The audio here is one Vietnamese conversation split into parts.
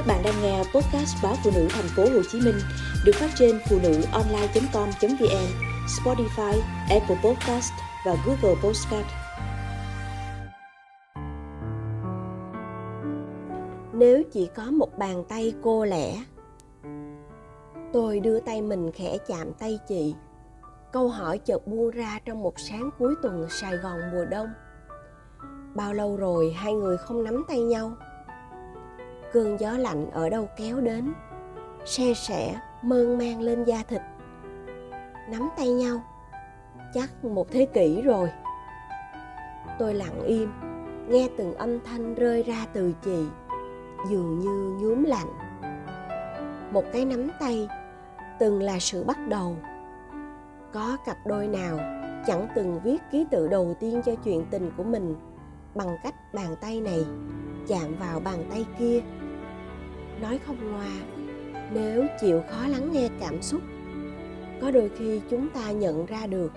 Các bạn đang nghe podcast báo phụ nữ thành phố Hồ Chí Minh được phát trên phụ nữ online.com.vn, Spotify, Apple Podcast và Google Podcast. Nếu chỉ có một bàn tay cô lẻ, tôi đưa tay mình khẽ chạm tay chị. Câu hỏi chợt buông ra trong một sáng cuối tuần Sài Gòn mùa đông. Bao lâu rồi hai người không nắm tay nhau? Cơn gió lạnh ở đâu kéo đến. Se sẻ, mơn man lên da thịt. Nắm tay nhau. Chắc một thế kỷ rồi. Tôi lặng im, nghe từng âm thanh rơi ra từ chị, dường như nhuốm lạnh. Một cái nắm tay, từng là sự bắt đầu. Có cặp đôi nào chẳng từng viết ký tự đầu tiên cho chuyện tình của mình bằng cách bàn tay này chạm vào bàn tay kia? Nói không ngoa nếu chịu khó lắng nghe cảm xúc, có đôi khi chúng ta nhận ra được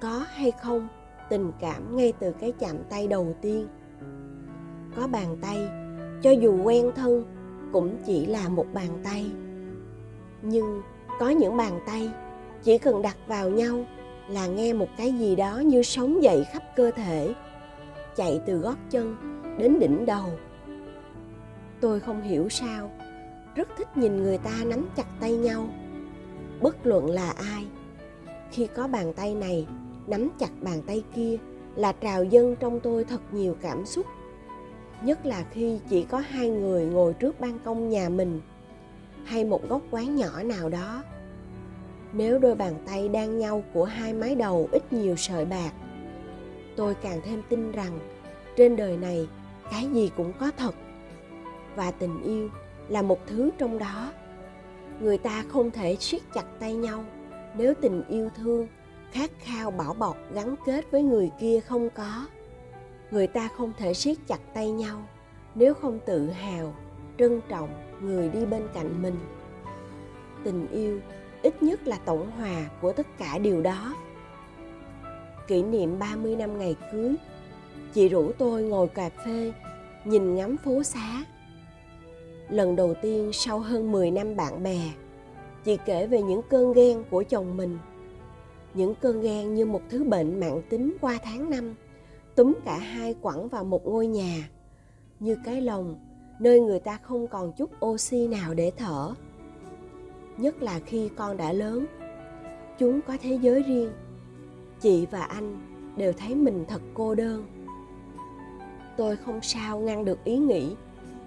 có hay không tình cảm ngay từ cái chạm tay đầu tiên. Có bàn tay, cho dù quen thân, cũng chỉ là một bàn tay. Nhưng có những bàn tay, chỉ cần đặt vào nhau là nghe một cái gì đó như sống dậy khắp cơ thể, chạy từ gót chân đến đỉnh đầu tôi không hiểu sao. Rất thích nhìn người ta nắm chặt tay nhau. Bất luận là ai, khi có bàn tay này, nắm chặt bàn tay kia là trào dâng trong tôi thật nhiều cảm xúc. Nhất là khi chỉ có hai người ngồi trước ban công nhà mình, hay một góc quán nhỏ nào đó. Nếu đôi bàn tay đang nhau của hai mái đầu ít nhiều sợi bạc, tôi càng thêm tin rằng trên đời này cái gì cũng có thật và tình yêu là một thứ trong đó. Người ta không thể siết chặt tay nhau nếu tình yêu thương khát khao bảo bọc gắn kết với người kia không có. Người ta không thể siết chặt tay nhau nếu không tự hào, trân trọng người đi bên cạnh mình. Tình yêu ít nhất là tổng hòa của tất cả điều đó. Kỷ niệm 30 năm ngày cưới, chị rủ tôi ngồi cà phê, nhìn ngắm phố xá lần đầu tiên sau hơn 10 năm bạn bè. Chị kể về những cơn ghen của chồng mình. Những cơn ghen như một thứ bệnh mạng tính qua tháng năm, túm cả hai quẳng vào một ngôi nhà. Như cái lồng, nơi người ta không còn chút oxy nào để thở. Nhất là khi con đã lớn, chúng có thế giới riêng. Chị và anh đều thấy mình thật cô đơn. Tôi không sao ngăn được ý nghĩ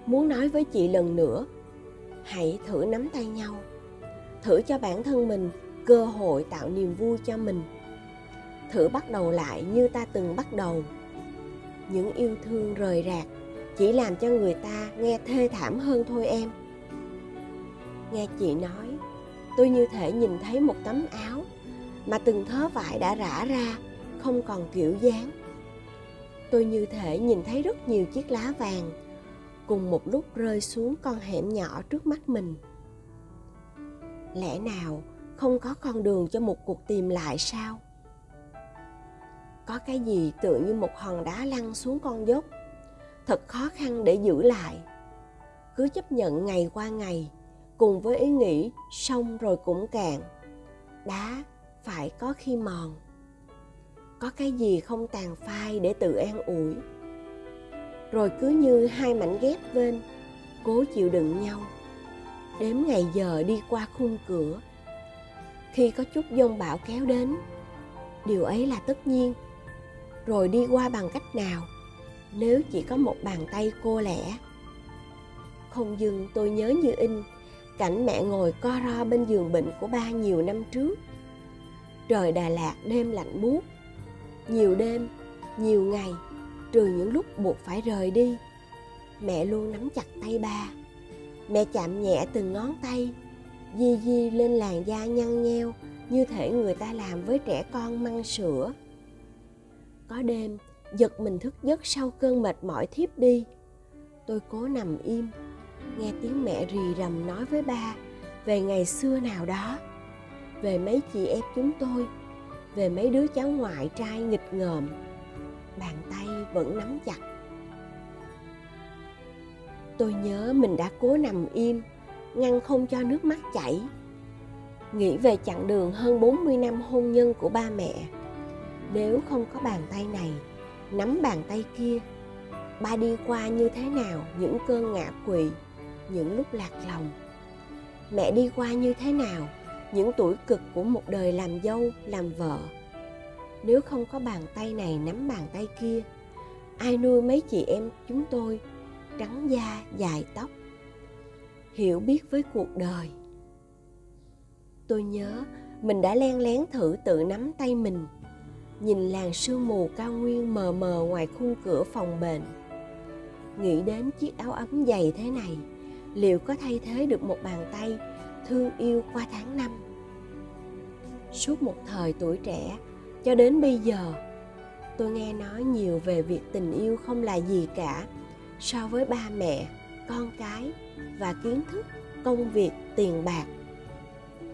muốn nói với chị lần nữa, hãy thử nắm tay nhau. Thử cho bản thân mình cơ hội tạo niềm vui cho mình. Thử bắt đầu lại như ta từng bắt đầu. Những yêu thương rời rạc chỉ làm cho người ta nghe thê thảm hơn thôi em. Nghe chị nói, tôi như thể nhìn thấy một tấm áo mà từng thớ vải đã rã ra, không còn kiểu dáng. Tôi như thể nhìn thấy rất nhiều chiếc lá vàng cùng một lúc rơi xuống con hẻm nhỏ trước mắt mình. Lẽ nào không có con đường cho một cuộc tìm lại sao? Có cái gì tựa như một hòn đá lăn xuống con dốc? Thật khó khăn để giữ lại. Cứ chấp nhận ngày qua ngày, cùng với ý nghĩ xong rồi cũng cạn. Đá phải có khi mòn. Có cái gì không tàn phai để tự an ủi? Rồi cứ như hai mảnh ghép bên, cố chịu đựng nhau. Đếm ngày giờ đi qua khung cửa. Khi có chút dông bão kéo đến, điều ấy là tất nhiên. Rồi đi qua bằng cách nào? Nếu chỉ có một bàn tay cô lẻ. Không dừng, tôi nhớ như in, cảnh mẹ ngồi co ro bên giường bệnh của ba nhiều năm trước. Trời đà lạt đêm lạnh buốt. Nhiều đêm, nhiều ngày trừ những lúc buộc phải rời đi. Mẹ luôn nắm chặt tay ba. Mẹ chạm nhẹ từng ngón tay, di di lên làn da nhăn nheo như thể người ta làm với trẻ con măng sữa. Có đêm, giật mình thức giấc sau cơn mệt mỏi thiếp đi. Tôi cố nằm im, nghe tiếng mẹ rì rầm nói với ba về ngày xưa nào đó. Về mấy chị em chúng tôi, về mấy đứa cháu ngoại trai nghịch ngợm bàn tay vẫn nắm chặt. Tôi nhớ mình đã cố nằm im, ngăn không cho nước mắt chảy. Nghĩ về chặng đường hơn 40 năm hôn nhân của ba mẹ, nếu không có bàn tay này, nắm bàn tay kia, ba đi qua như thế nào những cơn ngã quỵ, những lúc lạc lòng? Mẹ đi qua như thế nào những tuổi cực của một đời làm dâu, làm vợ? Nếu không có bàn tay này nắm bàn tay kia, ai nuôi mấy chị em chúng tôi trắng da, dài tóc, hiểu biết với cuộc đời. Tôi nhớ mình đã len lén thử tự nắm tay mình, nhìn làng sương mù cao nguyên mờ mờ ngoài khung cửa phòng bệnh. Nghĩ đến chiếc áo ấm dày thế này, liệu có thay thế được một bàn tay thương yêu qua tháng năm? Suốt một thời tuổi trẻ cho đến bây giờ, tôi nghe nói nhiều về việc tình yêu không là gì cả, so với ba mẹ, con cái và kiến thức, công việc, tiền bạc.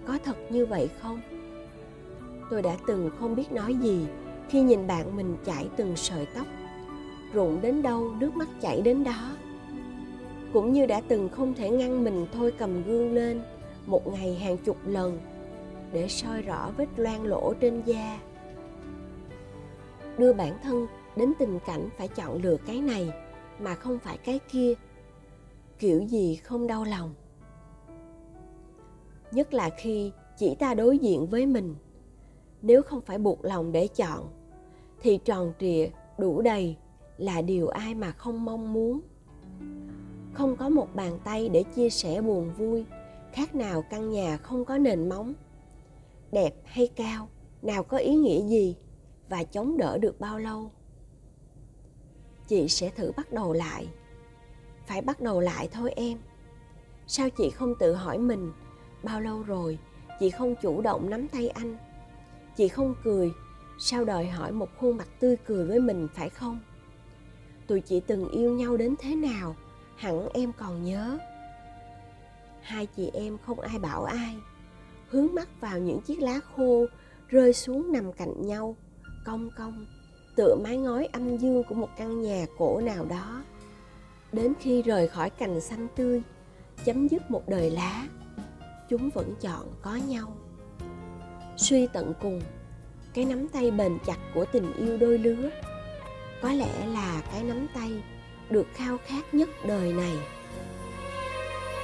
Có thật như vậy không? Tôi đã từng không biết nói gì khi nhìn bạn mình chảy từng sợi tóc, rụng đến đâu, nước mắt chảy đến đó. Cũng như đã từng không thể ngăn mình thôi cầm gương lên một ngày hàng chục lần để soi rõ vết loang lỗ trên da đưa bản thân đến tình cảnh phải chọn lựa cái này mà không phải cái kia. Kiểu gì không đau lòng. Nhất là khi chỉ ta đối diện với mình. Nếu không phải buộc lòng để chọn, thì tròn trịa, đủ đầy là điều ai mà không mong muốn. Không có một bàn tay để chia sẻ buồn vui, khác nào căn nhà không có nền móng. Đẹp hay cao, nào có ý nghĩa gì và chống đỡ được bao lâu? Chị sẽ thử bắt đầu lại. Phải bắt đầu lại thôi em. Sao chị không tự hỏi mình, bao lâu rồi, chị không chủ động nắm tay anh? Chị không cười, sao đòi hỏi một khuôn mặt tươi cười với mình phải không? Tụi chị từng yêu nhau đến thế nào, hẳn em còn nhớ. Hai chị em không ai bảo ai. Hướng mắt vào những chiếc lá khô rơi xuống nằm cạnh nhau cong cong, tựa mái ngói âm dương của một căn nhà cổ nào đó. Đến khi rời khỏi cành xanh tươi, chấm dứt một đời lá, chúng vẫn chọn có nhau. Suy tận cùng, cái nắm tay bền chặt của tình yêu đôi lứa, có lẽ là cái nắm tay được khao khát nhất đời này.